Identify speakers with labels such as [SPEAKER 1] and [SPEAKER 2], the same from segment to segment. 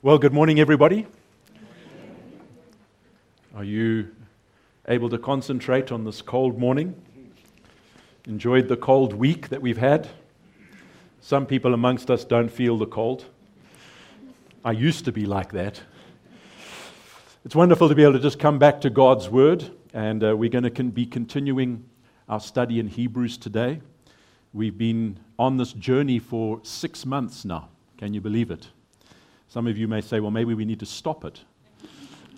[SPEAKER 1] Well, good morning, everybody. Are you able to concentrate on this cold morning? Enjoyed the cold week that we've had? Some people amongst us don't feel the cold. I used to be like that. It's wonderful to be able to just come back to God's Word, and uh, we're going to be continuing our study in Hebrews today. We've been on this journey for six months now. Can you believe it? Some of you may say, well, maybe we need to stop it.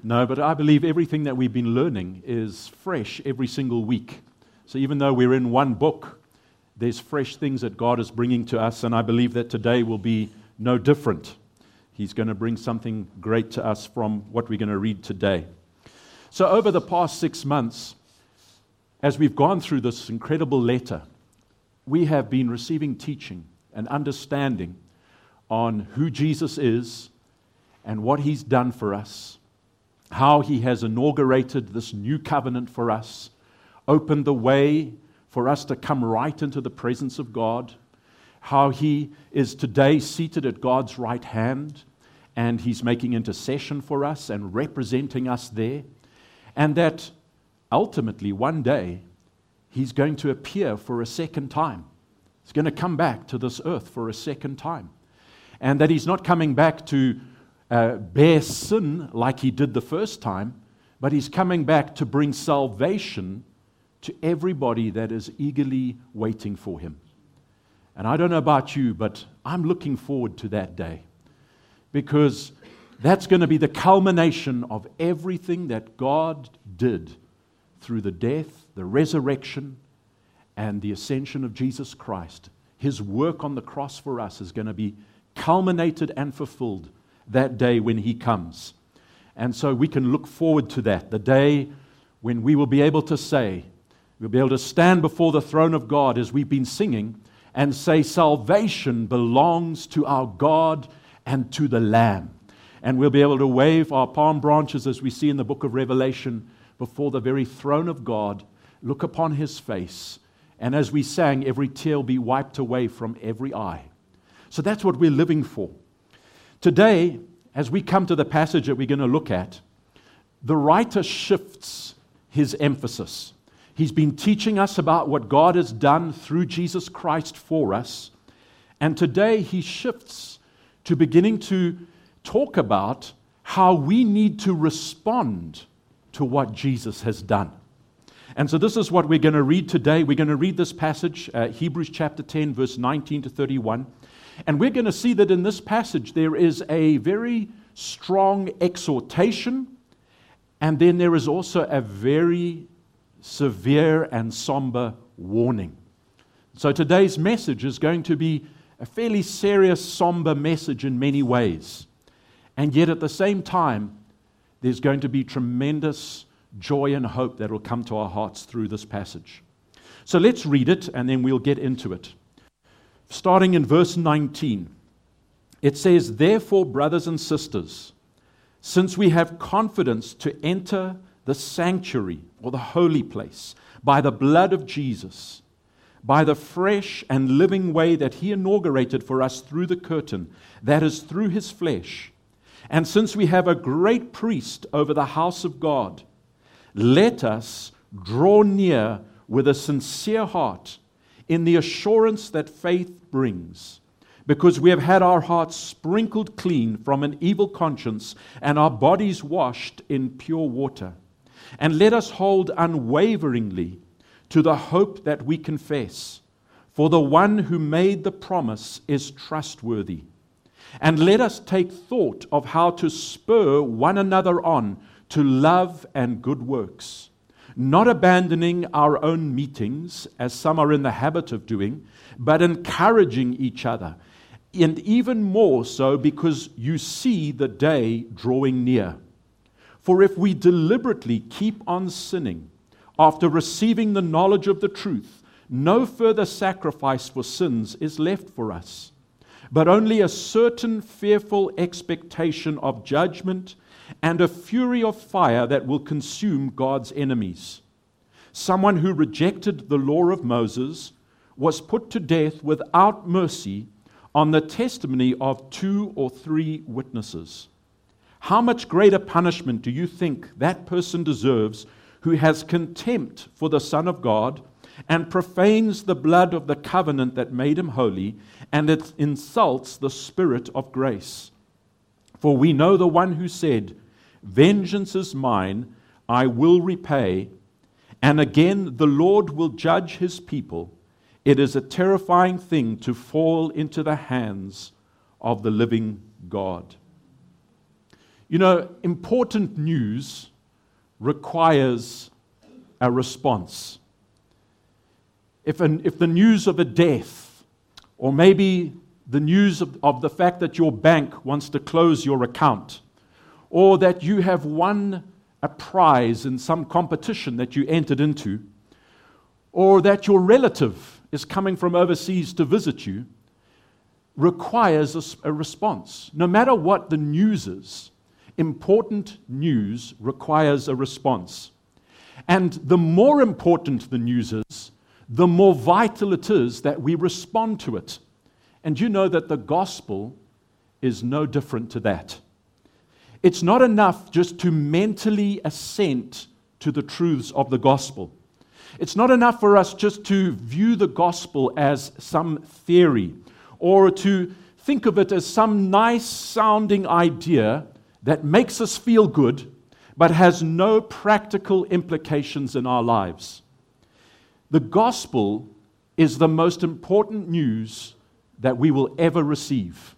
[SPEAKER 1] No, but I believe everything that we've been learning is fresh every single week. So even though we're in one book, there's fresh things that God is bringing to us, and I believe that today will be no different. He's going to bring something great to us from what we're going to read today. So, over the past six months, as we've gone through this incredible letter, we have been receiving teaching and understanding on who Jesus is and what he's done for us, how he has inaugurated this new covenant for us, opened the way for us to come right into the presence of God, how he is today seated at God's right hand and he's making intercession for us and representing us there, and that ultimately one day he's going to appear for a second time. He's going to come back to this earth for a second time and that he's not coming back to uh, bear sin like he did the first time, but he's coming back to bring salvation to everybody that is eagerly waiting for him. And I don't know about you, but I'm looking forward to that day because that's going to be the culmination of everything that God did through the death, the resurrection, and the ascension of Jesus Christ. His work on the cross for us is going to be culminated and fulfilled that day when He comes. And so we can look forward to that, the day when we will be able to say, we'll be able to stand before the throne of God as we've been singing and say, Salvation belongs to our God and to the Lamb. And we'll be able to wave our palm branches as we see in the book of Revelation before the very throne of God, look upon His face, and as we sang, every tear will be wiped away from every eye. So that's what we're living for. Today, as we come to the passage that we're going to look at, the writer shifts his emphasis. He's been teaching us about what God has done through Jesus Christ for us. And today he shifts to beginning to talk about how we need to respond to what Jesus has done. And so, this is what we're going to read today. We're going to read this passage, uh, Hebrews chapter 10, verse 19 to 31. And we're going to see that in this passage there is a very strong exhortation, and then there is also a very severe and somber warning. So today's message is going to be a fairly serious, somber message in many ways. And yet at the same time, there's going to be tremendous joy and hope that will come to our hearts through this passage. So let's read it and then we'll get into it starting in verse 19. It says, Therefore, brothers and sisters, since we have confidence to enter the sanctuary or the holy place by the blood of Jesus, by the fresh and living way that he inaugurated for us through the curtain, that is, through his flesh, and since we have a great priest over the house of God, let us draw near with a sincere heart in the assurance that faith brings, because we have had our hearts sprinkled clean from an evil conscience and our bodies washed in pure water. And let us hold unwaveringly to the hope that we confess, for the one who made the promise is trustworthy. And let us take thought of how to spur one another on to love and good works not abandoning our own meetings, as some are in the habit of doing, but encouraging each other. And even more so because you see the day drawing near. For if we deliberately keep on sinning after receiving the knowledge of the truth, no further sacrifice for sins is left for us, but only a certain fearful expectation of judgment and a fury of fire that will consume God's enemies. Someone who rejected the law of Moses was put to death without mercy on the testimony of two or three witnesses. How much greater punishment do you think that person deserves who has contempt for the Son of God and profanes the blood of the covenant that made him holy and it insults the Spirit of grace? For we know the one who said, Vengeance is mine, I will repay. And again, the Lord will judge his people. It is a terrifying thing to fall into the hands of the living God. You know, important news requires a response. If, an, if the news of a death, or maybe the news of, of the fact that your bank wants to close your account, or that you have won a prize in some competition that you entered into, or that your relative is coming from overseas to visit you, requires a, a response. No matter what the news is, important news requires a response. And the more important the news is, the more vital it is that we respond to it. And you know that the gospel is no different to that. It's not enough just to mentally assent to the truths of the gospel. It's not enough for us just to view the gospel as some theory or to think of it as some nice sounding idea that makes us feel good but has no practical implications in our lives. The gospel is the most important news that we will ever receive.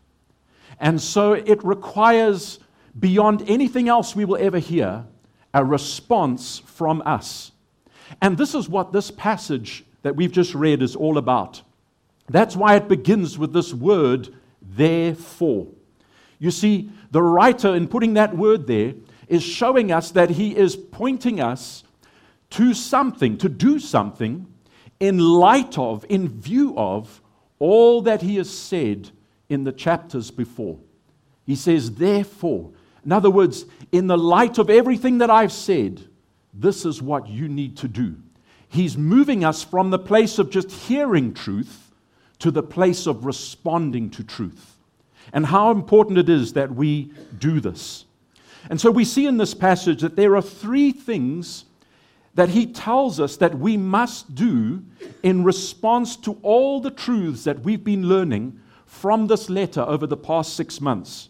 [SPEAKER 1] And so it requires, beyond anything else we will ever hear, a response from us. And this is what this passage that we've just read is all about. That's why it begins with this word, therefore. You see, the writer, in putting that word there, is showing us that he is pointing us to something, to do something in light of, in view of, all that he has said in the chapters before. He says, therefore, in other words, in the light of everything that I've said, this is what you need to do. He's moving us from the place of just hearing truth to the place of responding to truth. And how important it is that we do this. And so we see in this passage that there are three things that he tells us that we must do in response to all the truths that we've been learning from this letter over the past six months.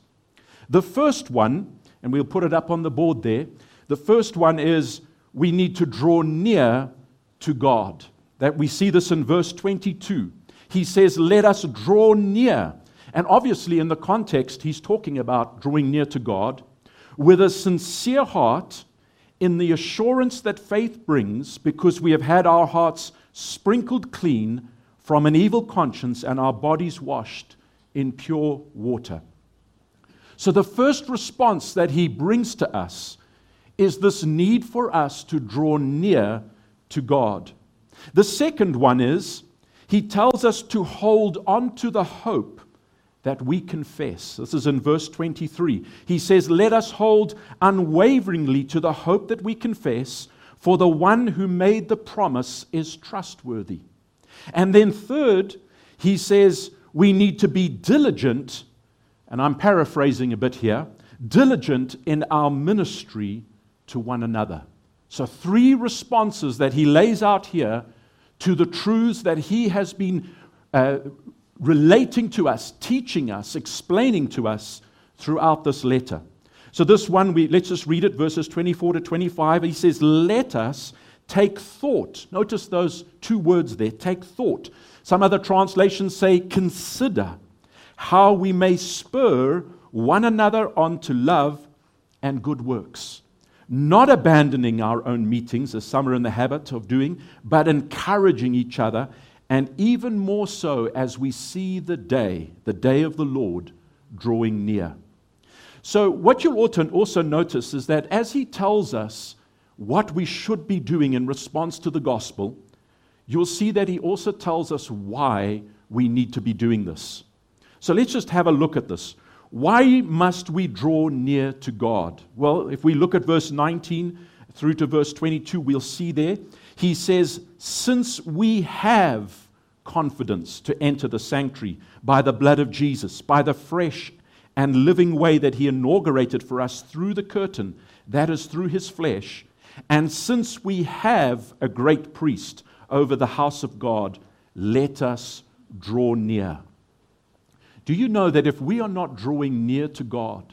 [SPEAKER 1] The first one, and we'll put it up on the board there, the first one is we need to draw near to God. That we see this in verse 22. He says, Let us draw near. And obviously, in the context, he's talking about drawing near to God with a sincere heart in the assurance that faith brings because we have had our hearts sprinkled clean from an evil conscience and our bodies washed in pure water. So, the first response that he brings to us is this need for us to draw near to God. The second one is he tells us to hold on to the hope that we confess. This is in verse 23. He says, Let us hold unwaveringly to the hope that we confess, for the one who made the promise is trustworthy. And then, third, he says, We need to be diligent, and I'm paraphrasing a bit here diligent in our ministry to one another. So, three responses that he lays out here to the truths that he has been uh, relating to us, teaching us, explaining to us throughout this letter. So, this one, we, let's just read it, verses 24 to 25. He says, Let us take thought. Notice those two words there take thought. Some other translations say, Consider how we may spur one another on to love and good works. Not abandoning our own meetings, as some are in the habit of doing, but encouraging each other and even more so as we see the day, the day of the Lord, drawing near. So, what you'll also notice is that as he tells us what we should be doing in response to the gospel, you'll see that he also tells us why we need to be doing this. So, let's just have a look at this. Why must we draw near to God? Well, if we look at verse 19 through to verse 22, we'll see there. He says, Since we have confidence to enter the sanctuary by the blood of Jesus, by the fresh and living way that he inaugurated for us through the curtain, that is, through his flesh. And since we have a great priest over the house of God, let us draw near. Do you know that if we are not drawing near to God,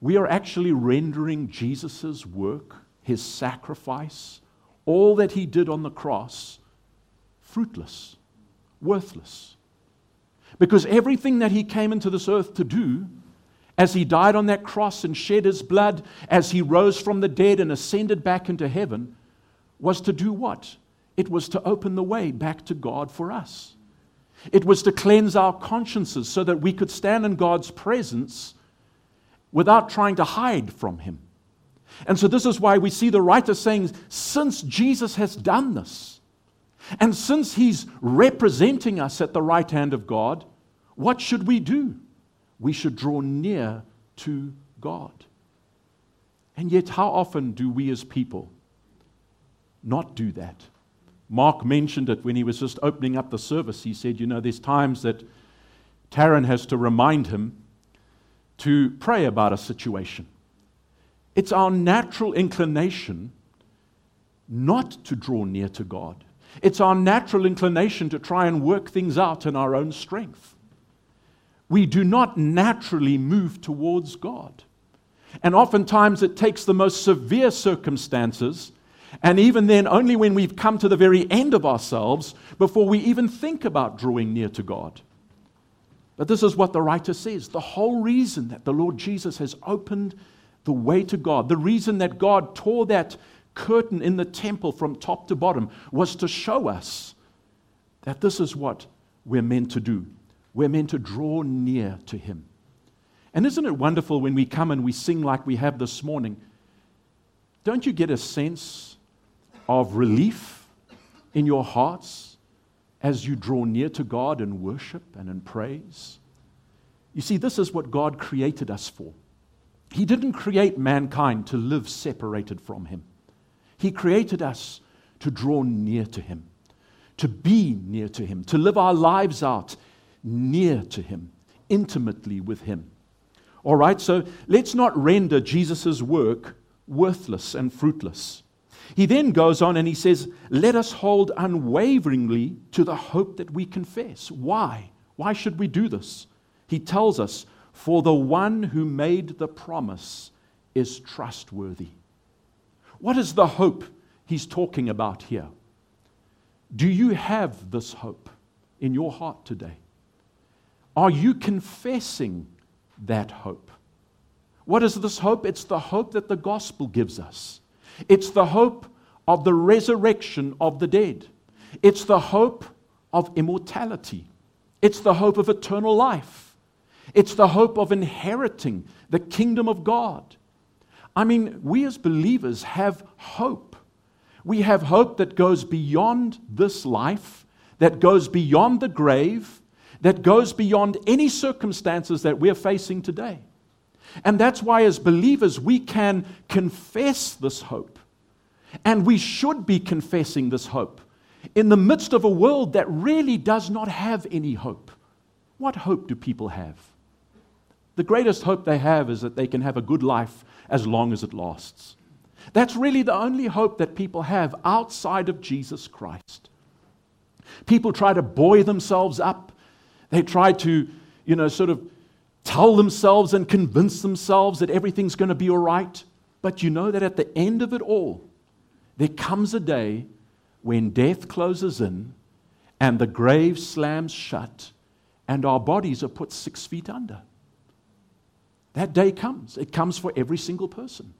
[SPEAKER 1] we are actually rendering Jesus' work, his sacrifice, all that he did on the cross, fruitless, worthless. Because everything that he came into this earth to do, as he died on that cross and shed his blood, as he rose from the dead and ascended back into heaven, was to do what? It was to open the way back to God for us. It was to cleanse our consciences so that we could stand in God's presence without trying to hide from Him. And so, this is why we see the writer saying, since Jesus has done this, and since He's representing us at the right hand of God, what should we do? We should draw near to God. And yet, how often do we as people not do that? Mark mentioned it when he was just opening up the service. He said, You know, there's times that Taryn has to remind him to pray about a situation. It's our natural inclination not to draw near to God. It's our natural inclination to try and work things out in our own strength. We do not naturally move towards God. And oftentimes it takes the most severe circumstances and even then, only when we've come to the very end of ourselves before we even think about drawing near to God. But this is what the writer says the whole reason that the Lord Jesus has opened the way to God, the reason that God tore that curtain in the temple from top to bottom was to show us that this is what we're meant to do. We're meant to draw near to Him. And isn't it wonderful when we come and we sing like we have this morning? Don't you get a sense of relief in your hearts as you draw near to God in worship and in praise? You see, this is what God created us for. He didn't create mankind to live separated from Him, He created us to draw near to Him, to be near to Him, to live our lives out near to Him, intimately with Him. All right, so let's not render Jesus' work worthless and fruitless. He then goes on and he says, Let us hold unwaveringly to the hope that we confess. Why? Why should we do this? He tells us, For the one who made the promise is trustworthy. What is the hope he's talking about here? Do you have this hope in your heart today? Are you confessing that hope? What is this hope? It's the hope that the gospel gives us. It's the hope of the resurrection of the dead. It's the hope of immortality. It's the hope of eternal life. It's the hope of inheriting the kingdom of God. I mean, we as believers have hope. We have hope that goes beyond this life, that goes beyond the grave, that goes beyond any circumstances that we're facing today. And that's why, as believers, we can confess this hope. And we should be confessing this hope in the midst of a world that really does not have any hope. What hope do people have? The greatest hope they have is that they can have a good life as long as it lasts. That's really the only hope that people have outside of Jesus Christ. People try to buoy themselves up. They try to, you know, sort of tell themselves and convince themselves that everything's going to be all right. But you know that at the end of it all, there comes a day when death closes in and the grave slams shut and our bodies are put six feet under. That day comes. It comes for every single person.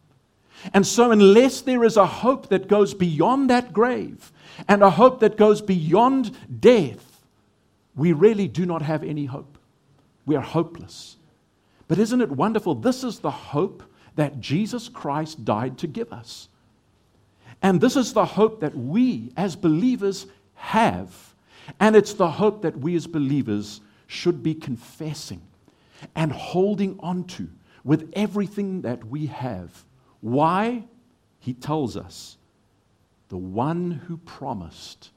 [SPEAKER 1] And so, unless there is a hope that goes beyond that grave and a hope that goes beyond death, we really do not have any hope. We are hopeless. But isn't it wonderful? This is the hope that Jesus Christ died to give us. And this is the hope that we as believers have. And it's the hope that we as believers should be confessing and holding on to with everything that we have. Why? He tells us the one who promised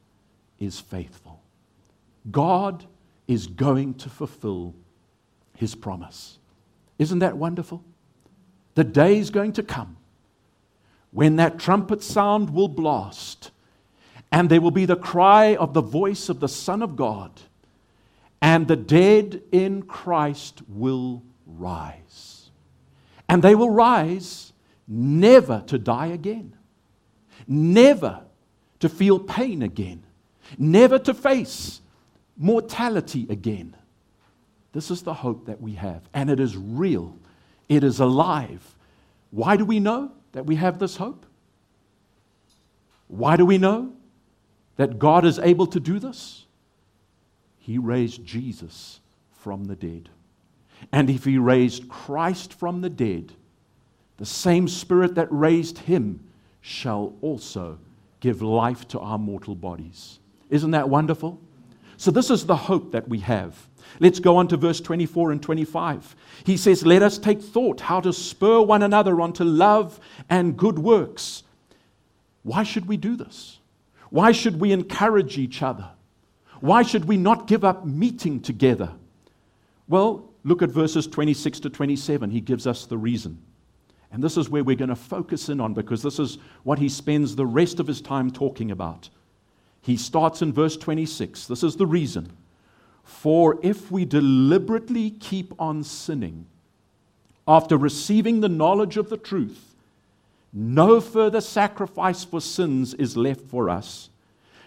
[SPEAKER 1] is faithful. God is going to fulfill his promise. Isn't that wonderful? The day is going to come when that trumpet sound will blast, and there will be the cry of the voice of the Son of God, and the dead in Christ will rise. And they will rise never to die again, never to feel pain again, never to face mortality again. This is the hope that we have, and it is real, it is alive. Why do we know that we have this hope? Why do we know that God is able to do this? He raised Jesus from the dead. And if He raised Christ from the dead, the same Spirit that raised Him shall also give life to our mortal bodies. Isn't that wonderful? So, this is the hope that we have. Let's go on to verse 24 and 25. He says, Let us take thought how to spur one another on to love and good works. Why should we do this? Why should we encourage each other? Why should we not give up meeting together? Well, look at verses 26 to 27. He gives us the reason. And this is where we're going to focus in on because this is what he spends the rest of his time talking about. He starts in verse 26. This is the reason. For if we deliberately keep on sinning after receiving the knowledge of the truth, no further sacrifice for sins is left for us,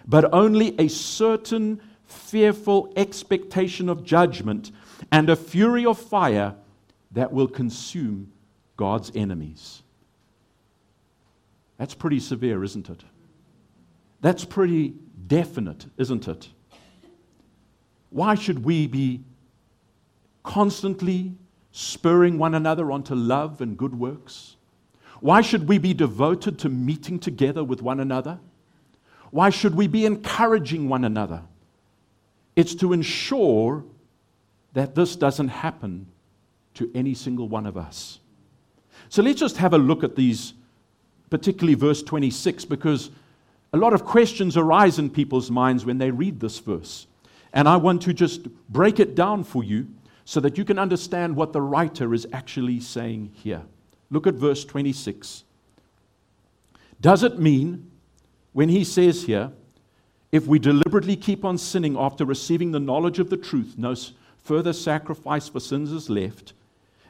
[SPEAKER 1] but only a certain fearful expectation of judgment and a fury of fire that will consume God's enemies. That's pretty severe, isn't it? That's pretty definite, isn't it? Why should we be constantly spurring one another onto love and good works? Why should we be devoted to meeting together with one another? Why should we be encouraging one another? It's to ensure that this doesn't happen to any single one of us. So let's just have a look at these, particularly verse 26, because a lot of questions arise in people's minds when they read this verse. And I want to just break it down for you so that you can understand what the writer is actually saying here. Look at verse 26. Does it mean, when he says here, if we deliberately keep on sinning after receiving the knowledge of the truth, no further sacrifice for sins is left,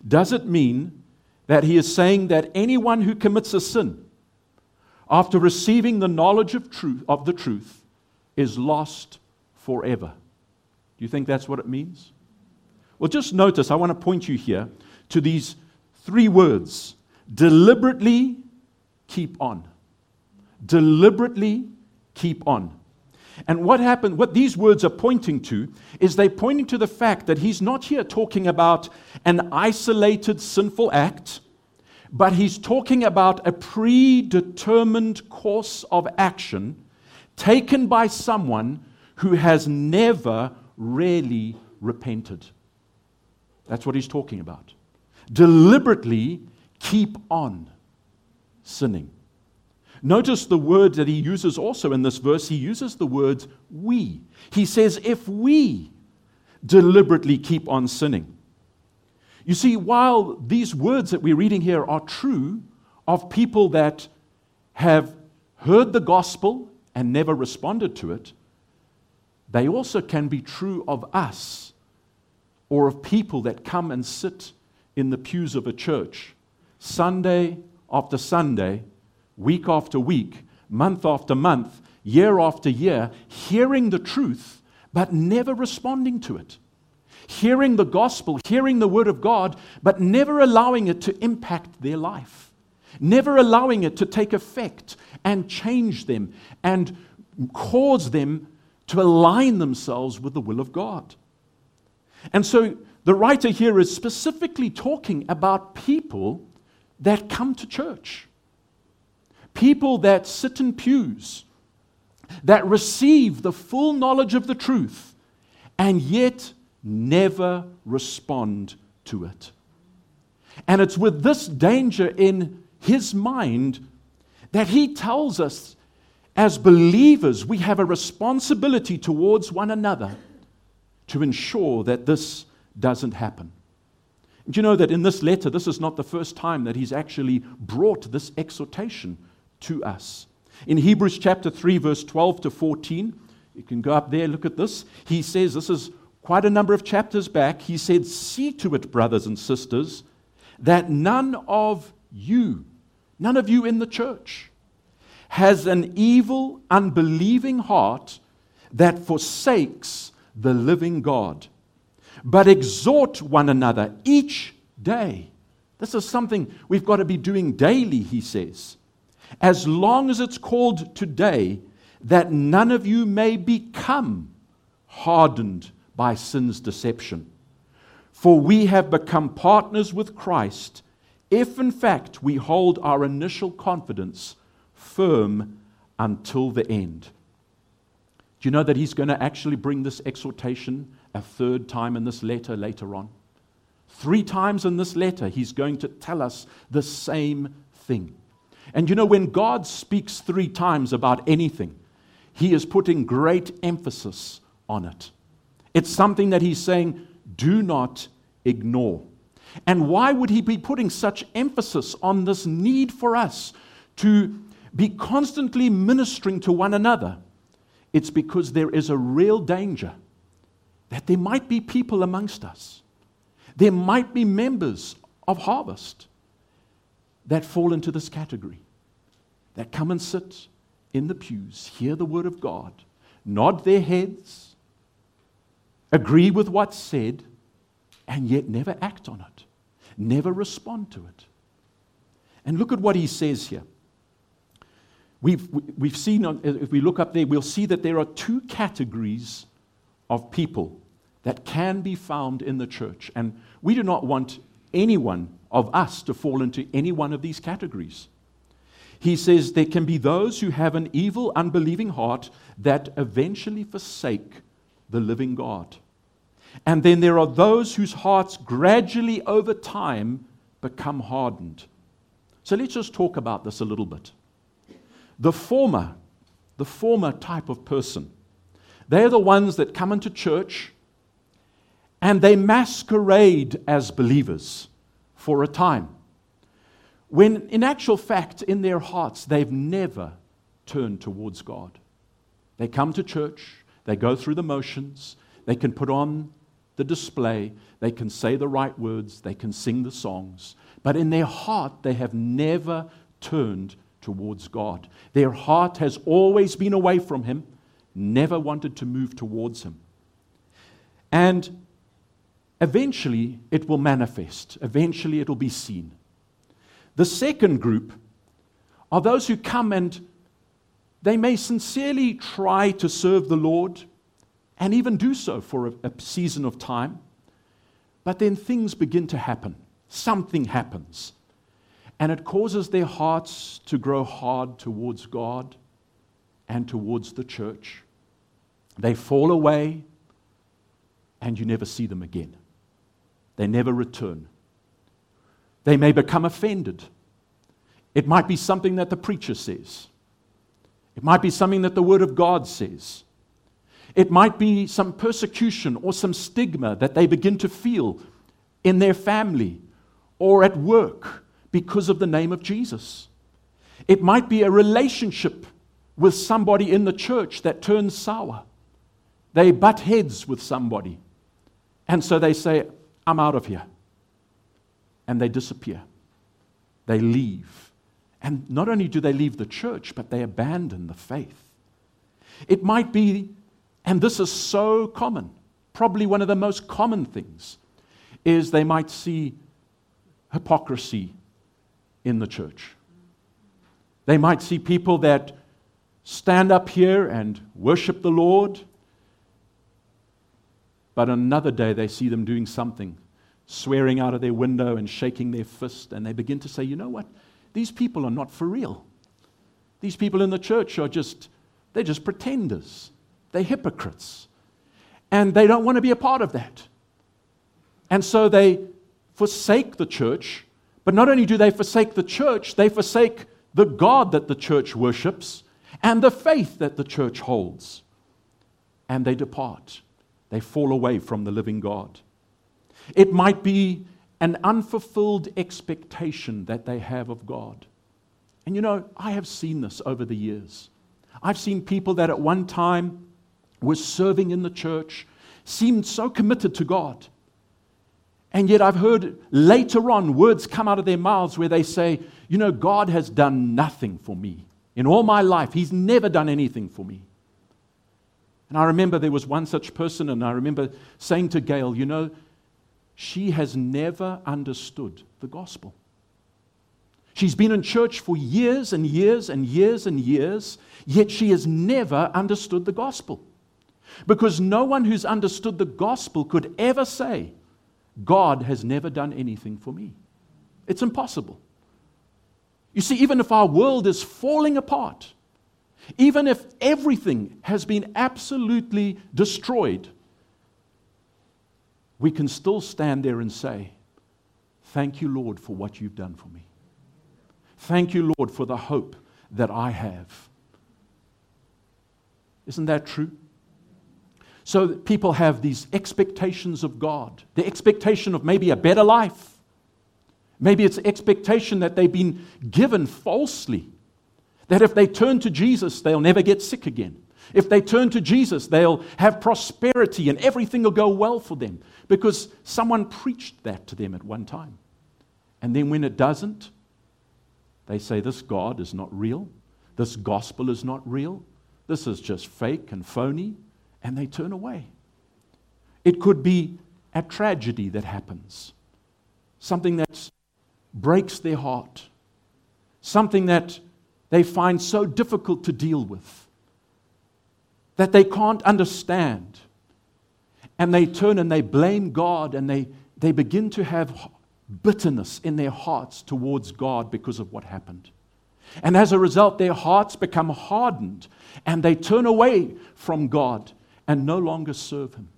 [SPEAKER 1] does it mean that he is saying that anyone who commits a sin after receiving the knowledge of, truth, of the truth is lost forever? Do you think that's what it means? Well, just notice, I want to point you here to these three words deliberately keep on. Deliberately keep on. And what happened, what these words are pointing to, is they're pointing to the fact that he's not here talking about an isolated sinful act, but he's talking about a predetermined course of action taken by someone who has never really repented. That's what he's talking about. Deliberately keep on sinning. Notice the word that he uses also in this verse. He uses the words we. He says, if we deliberately keep on sinning. You see, while these words that we're reading here are true of people that have heard the gospel and never responded to it, they also can be true of us or of people that come and sit in the pews of a church Sunday after Sunday, week after week, month after month, year after year, hearing the truth but never responding to it. Hearing the gospel, hearing the word of God, but never allowing it to impact their life. Never allowing it to take effect and change them and cause them to align themselves with the will of God. And so the writer here is specifically talking about people that come to church, people that sit in pews, that receive the full knowledge of the truth, and yet never respond to it. And it's with this danger in his mind that he tells us
[SPEAKER 2] as believers, we have a responsibility towards one another to ensure that this doesn't happen. Do you know that in this letter, this is not the first time that he's actually brought this exhortation to us? In Hebrews chapter 3, verse 12 to 14, you can go up there, look at this. He says, this is quite a number of chapters back. He said, See to it, brothers and sisters, that none of you, none of you in the church, has an evil, unbelieving heart that forsakes the living God, but exhort one another each day. This is something we've got to be doing daily, he says. As long as it's called today, that none of you may become hardened by sin's deception. For we have become partners with Christ if, in fact, we hold our initial confidence firm until the end. Do you know that he's going to actually bring this exhortation a third time in this letter later on? Three times in this letter, he's going to tell us the same thing. And you know, when God speaks three times about anything, he is putting great emphasis on it. It's something that he's saying, do not ignore. And why would he be putting such emphasis on this need for us to be constantly ministering to one another, it's because there is a real danger that there might be people amongst us, there might be members of Harvest that fall into this category, that come and sit in the pews, hear the word of God, nod their heads, agree with what's said, and yet never act on it, never respond to it. And look at what he says here. We've, we've seen, if we look up there, we'll see that there are two categories of people that can be found in the church. And we do not want anyone of us to fall into any one of these categories. He says there can be those who have an evil, unbelieving heart that eventually forsake the living God. And then there are those whose hearts gradually over time become hardened. So let's just talk about this a little bit. The former, the former type of person, they're the ones that come into church and they masquerade as believers for a time. When in actual fact, in their hearts, they've never turned towards God. They come to church, they go through the motions, they can put on the display, they can say the right words, they can sing the songs, but in their heart, they have never turned towards God. Their heart has always been away from Him, never wanted to move towards Him. And eventually it will manifest, eventually it will be seen. The second group are those who come and they may sincerely try to serve the Lord and even do so for a, a season of time, but then things begin to happen. Something happens and it causes their hearts to grow hard towards God and towards the church. They fall away, and you never see them again. They never return. They may become offended. It might be something that the preacher says, it might be something that the Word of God says. It might be some persecution or some stigma that they begin to feel in their family or at work because of the name of Jesus. It might be a relationship with somebody in the church that turns sour. They butt heads with somebody. And so they say, I'm out of here. And they disappear. They leave. And not only do they leave the church, but they abandon the faith. It might be, and this is so common, probably one of the most common things, is they might see hypocrisy in the church. They might see people that stand up here and worship the Lord, but another day they see them doing something, swearing out of their window and shaking their fist, and they begin to say, you know what? These people are not for real. These people in the church are just, they're just pretenders. They're hypocrites. And they don't want to be a part of that. And so they forsake the church but not only do they forsake the church, they forsake the God that the church worships, and the faith that the church holds. And they depart. They fall away from the living God. It might be an unfulfilled expectation that they have of God. And you know, I have seen this over the years. I've seen people that at one time were serving in the church, seemed so committed to God. And yet I've heard later on words come out of their mouths where they say, You know, God has done nothing for me. In all my life, He's never done anything for me. And I remember there was one such person, and I remember saying to Gail, You know, she has never understood the gospel. She's been in church for years and years and years and years, yet she has never understood the gospel. Because no one who's understood the gospel could ever say, God has never done anything for me. It's impossible. You see, even if our world is falling apart, even if everything has been absolutely destroyed, we can still stand there and say, Thank you, Lord, for what you've done for me. Thank you, Lord, for the hope that I have. Isn't that true? So people have these expectations of God, the expectation of maybe a better life. Maybe it's expectation that they've been given falsely. That if they turn to Jesus, they'll never get sick again. If they turn to Jesus, they'll have prosperity and everything will go well for them because someone preached that to them at one time. And then when it doesn't, they say, This God is not real. This gospel is not real. This is just fake and phony. And they turn away. It could be a tragedy that happens, something that breaks their heart, something that they find so difficult to deal with that they can't understand. And they turn and they blame God and they, they begin to have bitterness in their hearts towards God because of what happened. And as a result, their hearts become hardened and they turn away from God and no longer serve Him.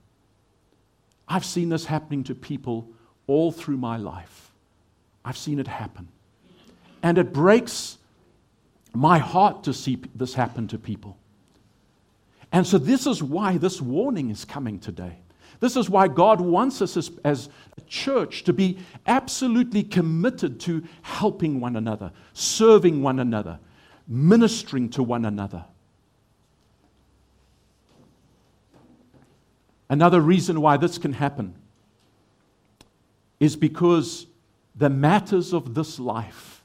[SPEAKER 2] I've seen this happening to people all through my life. I've seen it happen. And it breaks my heart to see this happen to people. And so, this is why this warning is coming today. This is why God wants us as, as, a church to be absolutely committed to helping one another, serving one another, ministering to one another. Another reason why this can happen is because the matters of this life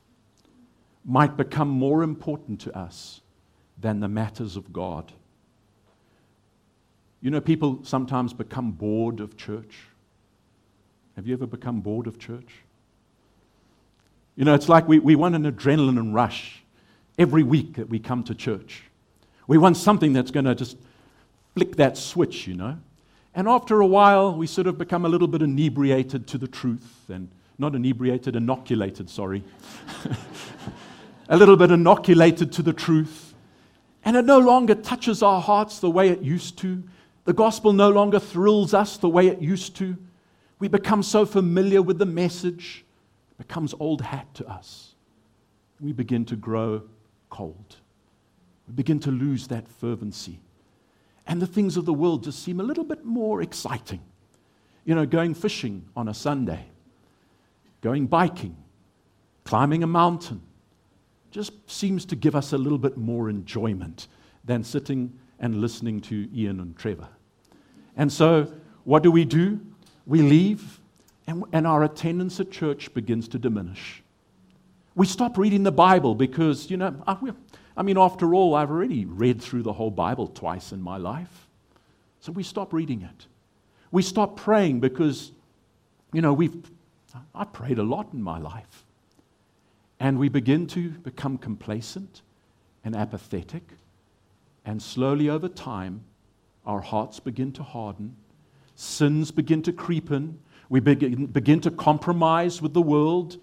[SPEAKER 2] might become more important to us than the matters of God. You know, people sometimes become bored of church. Have you ever become bored of church? You know, it's like we, we want an adrenaline rush every week that we come to church. We want something that's going to just flick that switch, you know. And after a while, we sort of become a little bit inebriated to the truth and not inebriated, inoculated, sorry. a little bit inoculated to the truth. And it no longer touches our hearts the way it used to. The gospel no longer thrills us the way it used to. We become so familiar with the message, it becomes old hat to us. We begin to grow cold. We begin to lose that fervency. And the things of the world just seem a little bit more exciting. You know, going fishing on a Sunday, going biking, climbing a mountain, just seems to give us a little bit more enjoyment than sitting and listening to Ian and Trevor. And so, what do we do? We leave, and, and our attendance at church begins to diminish. We stop reading the Bible because, you know, ah, I, mean, after all, I've already read through the whole Bible twice in my life. So we stop reading it. We stop praying because, you know, we've, I prayed a lot in my life. And we begin to become complacent and apathetic and slowly over time, our hearts begin to harden, sins begin to creep in, we begin, begin to compromise with the world.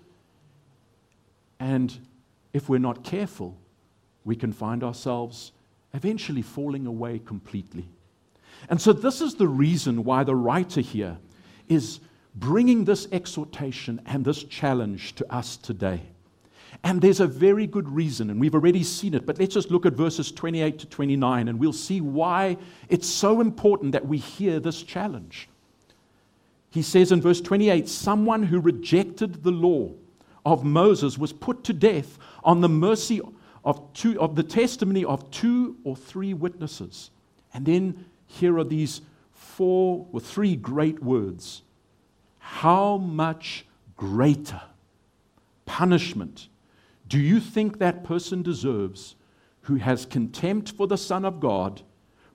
[SPEAKER 2] And if we're not careful, we can find ourselves eventually falling away completely. And so, this is the reason why the writer here is bringing this exhortation and this challenge to us today. And there's a very good reason, and we've already seen it, but let's just look at verses 28 to 29 and we'll see why it's so important that we hear this challenge. He says in verse 28 Someone who rejected the law of Moses was put to death on the mercy of, two, of the testimony of two or three witnesses. And then here are these four or three great words. How much greater punishment do you think that person deserves who has contempt for the Son of God,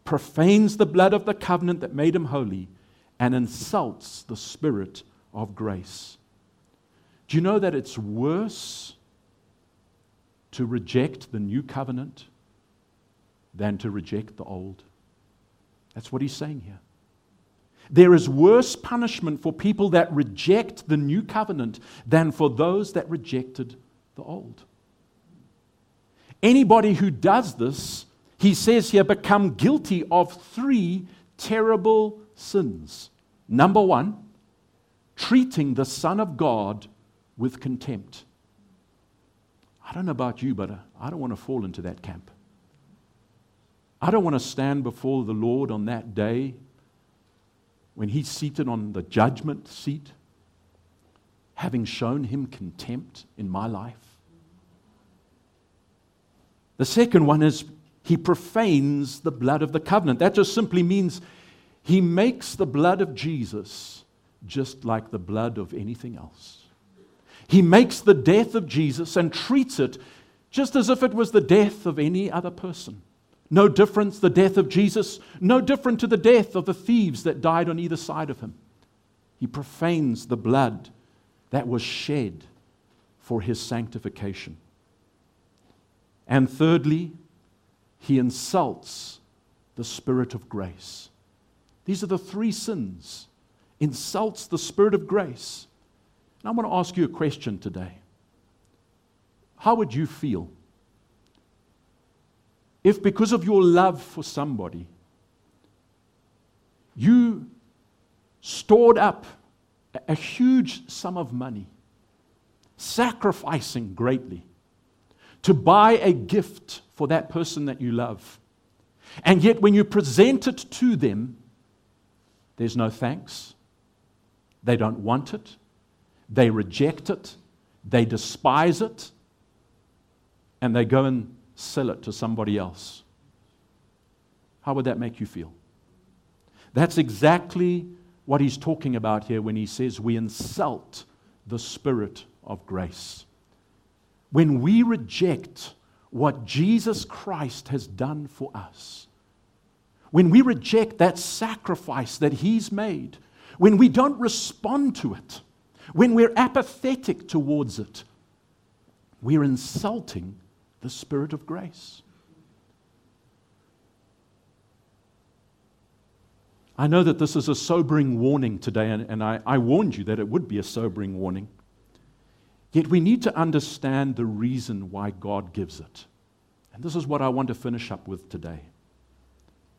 [SPEAKER 2] profanes the blood of the covenant that made him holy, and insults the Spirit of grace? Do you know that it's worse to reject the new covenant than to reject the old? That's what he's saying here. There is worse punishment for people that reject the new covenant than for those that rejected the old. Anybody who does this, he says here, become guilty of three terrible sins. Number one, treating the Son of God with contempt. I don't know about you, but uh, I don't want to fall into that camp. I don't want to stand before the Lord on that day when He's seated on the judgment seat, having shown Him contempt in my life. The second one is he profanes the blood of the covenant. That just simply means he makes the blood of Jesus just like the blood of anything else. He makes the death of Jesus and treats it just as if it was the death of any other person. No difference, the death of Jesus, no different to the death of the thieves that died on either side of him. He profanes the blood that was shed for his sanctification. And thirdly, he insults the Spirit of grace. These are the three sins. Insults the Spirit of grace. And I want to ask you a question today. How would you feel if, because of your love for somebody, you stored up a huge sum of money, sacrificing greatly? to buy a gift for that person that you love. And yet, when you present it to them, there's no thanks. They don't want it. They reject it. They despise it. And they go and sell it to somebody else. How would that make you feel? That's exactly what he's talking about here when he says we insult the Spirit of grace when we reject what Jesus Christ has done for us, when we reject that sacrifice that He's made, when we don't respond to it, when we're apathetic towards it, we're insulting the Spirit of grace. I know that this is a sobering warning today, and, and I, I warned you that it would be a sobering warning. Yet we need to understand the reason why God gives it. And this is what I want to finish up with today.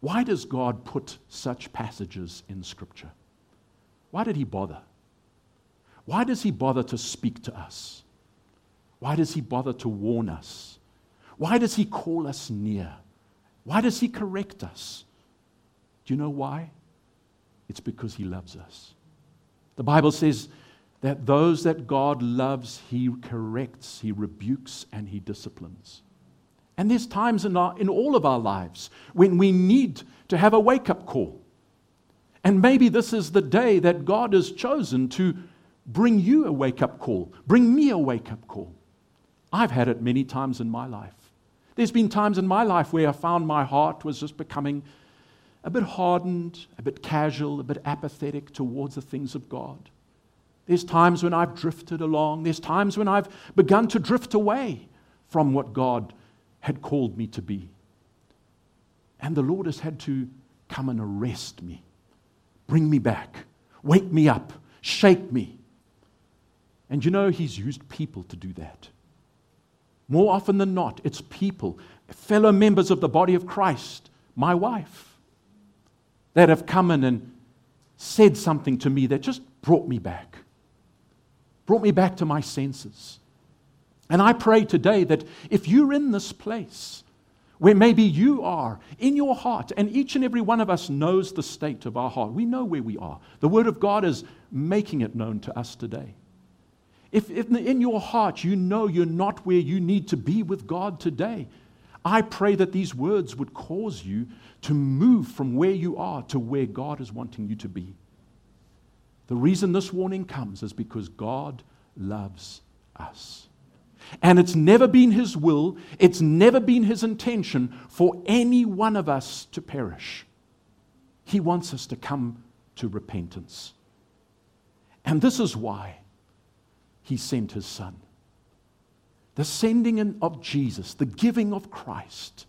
[SPEAKER 2] Why does God put such passages in Scripture? Why did He bother? Why does He bother to speak to us? Why does He bother to warn us? Why does He call us near? Why does He correct us? Do you know why? It's because He loves us. The Bible says, that those that God loves, He corrects, He rebukes, and He disciplines. And there's times in, our, in all of our lives when we need to have a wake up call. And maybe this is the day that God has chosen to bring you a wake up call, bring me a wake up call. I've had it many times in my life. There's been times in my life where I found my heart was just becoming a bit hardened, a bit casual, a bit apathetic towards the things of God. There's times when I've drifted along. There's times when I've begun to drift away from what God had called me to be. And the Lord has had to come and arrest me, bring me back, wake me up, shake me. And you know, He's used people to do that. More often than not, it's people, fellow members of the body of Christ, my wife, that have come in and said something to me that just brought me back brought me back to my senses. And I pray today that if you're in this place, where maybe you are in your heart, and each and every one of us knows the state of our heart. We know where we are. The Word of God is making it known to us today. If, in your heart you know you're not where you need to be with God today, I pray that these words would cause you to move from where you are to where God is wanting you to be. The reason this warning comes is because God loves us. And it's never been His will, it's never been His intention for any one of us to perish. He wants us to come to repentance. And this is why He sent His Son. The sending of Jesus, the giving of Christ,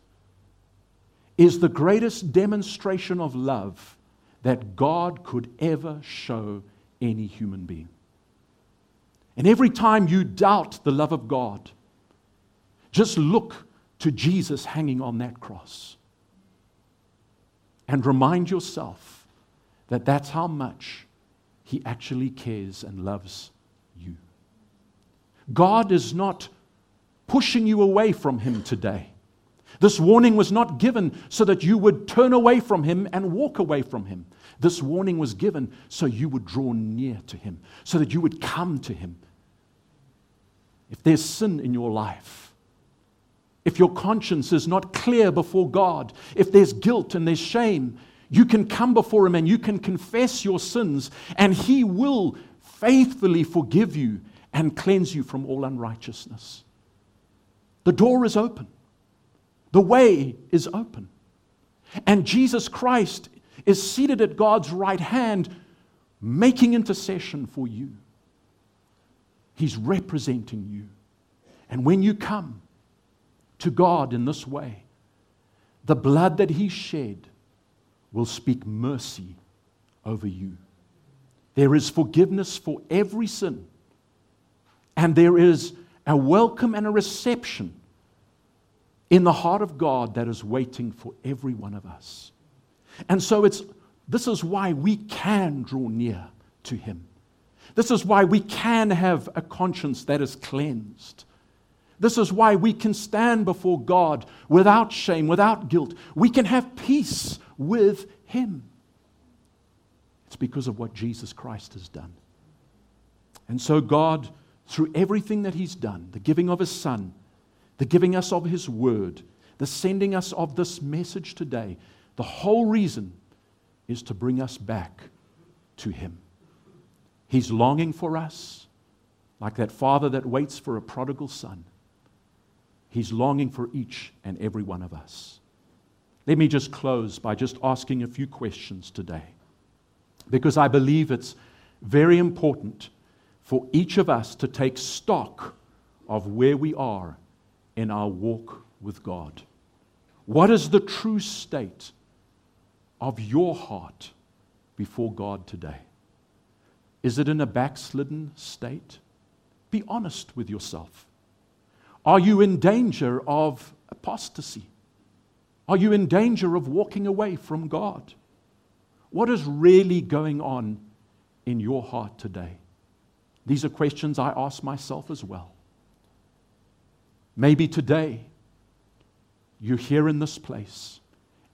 [SPEAKER 2] is the greatest demonstration of love that God could ever show any human being. And every time you doubt the love of God, just look to Jesus hanging on that cross and remind yourself that that's how much He actually cares and loves. God is not pushing you away from Him today. This warning was not given so that you would turn away from Him and walk away from Him. This warning was given so you would draw near to Him, so that you would come to Him, if there's sin in your life, if your conscience is not clear before God, if there's guilt and there's shame, you can come before Him and you can confess your sins, and He will faithfully forgive you and cleanse you from all unrighteousness. The door is open, the way is open. And Jesus Christ is seated at God's right hand, making intercession for you. He's representing you. And when you come to God in this way, the blood that He shed will speak mercy over you. There is forgiveness for every sin, and there is a welcome and a reception in the heart of God that is waiting for every one of us. And so it's this is why we can draw near to him. This is why we can have a conscience that is cleansed. This is why we can stand before God without shame, without guilt. We can have peace with Him. It's because of what Jesus Christ has done. And so, God, through everything that He's done, the giving of His Son, the giving us of His Word, the sending us of this message today, the whole reason is to bring us back to Him. He's longing for us, like that father that waits for a prodigal son. He's longing for each and every one of us. Let me just close by just asking a few questions today, because I believe it's very important for each of us to take stock of where we are in our walk with God. What is the true state of your heart before God today? Is it in a backslidden state? Be honest with yourself. Are you in danger of apostasy? Are you in danger of walking away from God? What is really going on in your heart today? These are questions I ask myself as well. Maybe today you're here in this place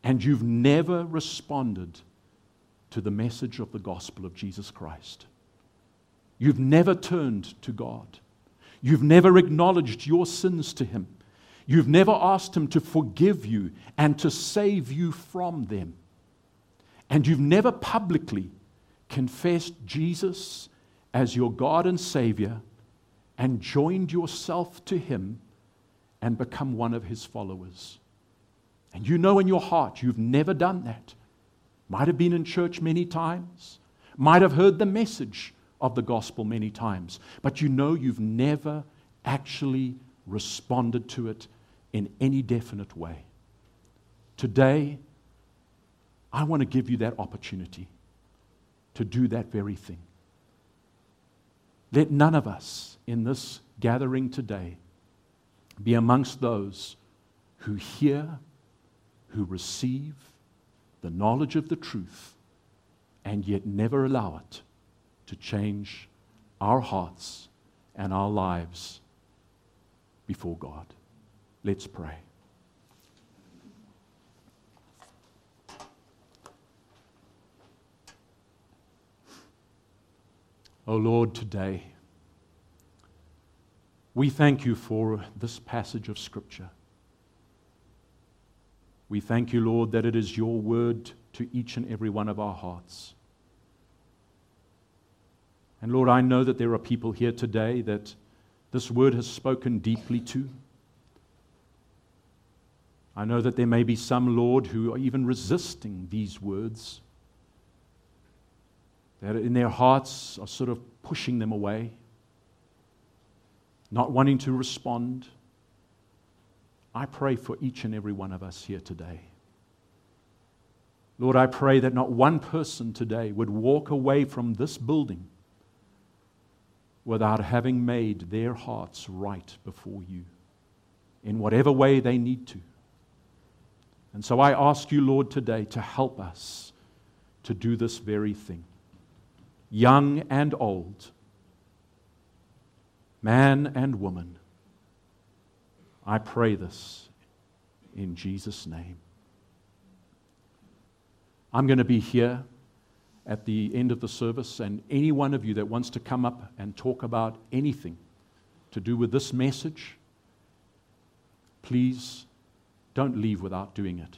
[SPEAKER 2] and you've never responded to the message of the gospel of Jesus Christ. You've never turned to God. You've never acknowledged your sins to Him. You've never asked Him to forgive you and to save you from them. And you've never publicly confessed Jesus as your God and Savior and joined yourself to Him and become one of His followers. And you know in your heart you've never done that. Might have been in church many times, might have heard the message of the gospel many times, but you know you've never actually responded to it in any definite way. Today, I want to give you that opportunity to do that very thing. Let none of us in this gathering today be amongst those who hear, who receive the knowledge of the truth, and yet never allow it to change our hearts and our lives before God. Let's pray. Oh Lord, today, we thank you for this passage of Scripture. We thank you, Lord, that it is your word to each and every one of our hearts. And Lord, I know that there are people here today that this word has spoken deeply to. I know that there may be some, Lord, who are even resisting these words, that in their hearts are sort of pushing them away, not wanting to respond. I pray for each and every one of us here today. Lord, I pray that not one person today would walk away from this building without having made their hearts right before you in whatever way they need to. And so I ask you, Lord, today to help us to do this very thing, young and old, man and woman. I pray this in Jesus' name. I'm going to be here at the end of the service, and any one of you that wants to come up and talk about anything to do with this message, please don't leave without doing it.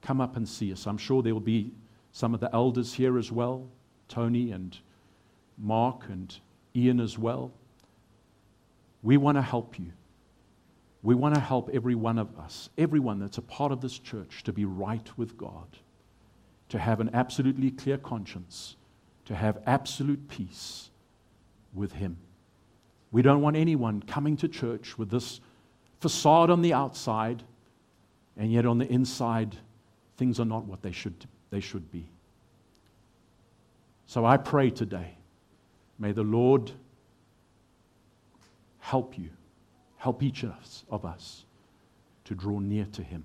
[SPEAKER 2] Come up and see us. I'm sure there will be some of the elders here as well Tony and Mark and Ian as well. We want to help you. We want to help every one of us, everyone that's a part of this church, to be right with God, to have an absolutely clear conscience, to have absolute peace with Him. We don't want anyone coming to church with this facade on the outside, and yet on the inside, things are not what they should, they should be. So I pray today, may the Lord help you, help each of us, to draw near to Him.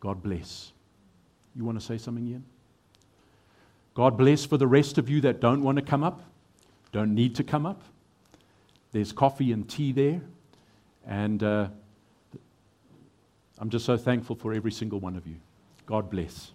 [SPEAKER 2] God bless. You want to say something, Ian? God bless for the rest of you that don't want to come up, don't need to come up. There's coffee and tea there. And uh, I'm just so thankful for every single one of you. God bless.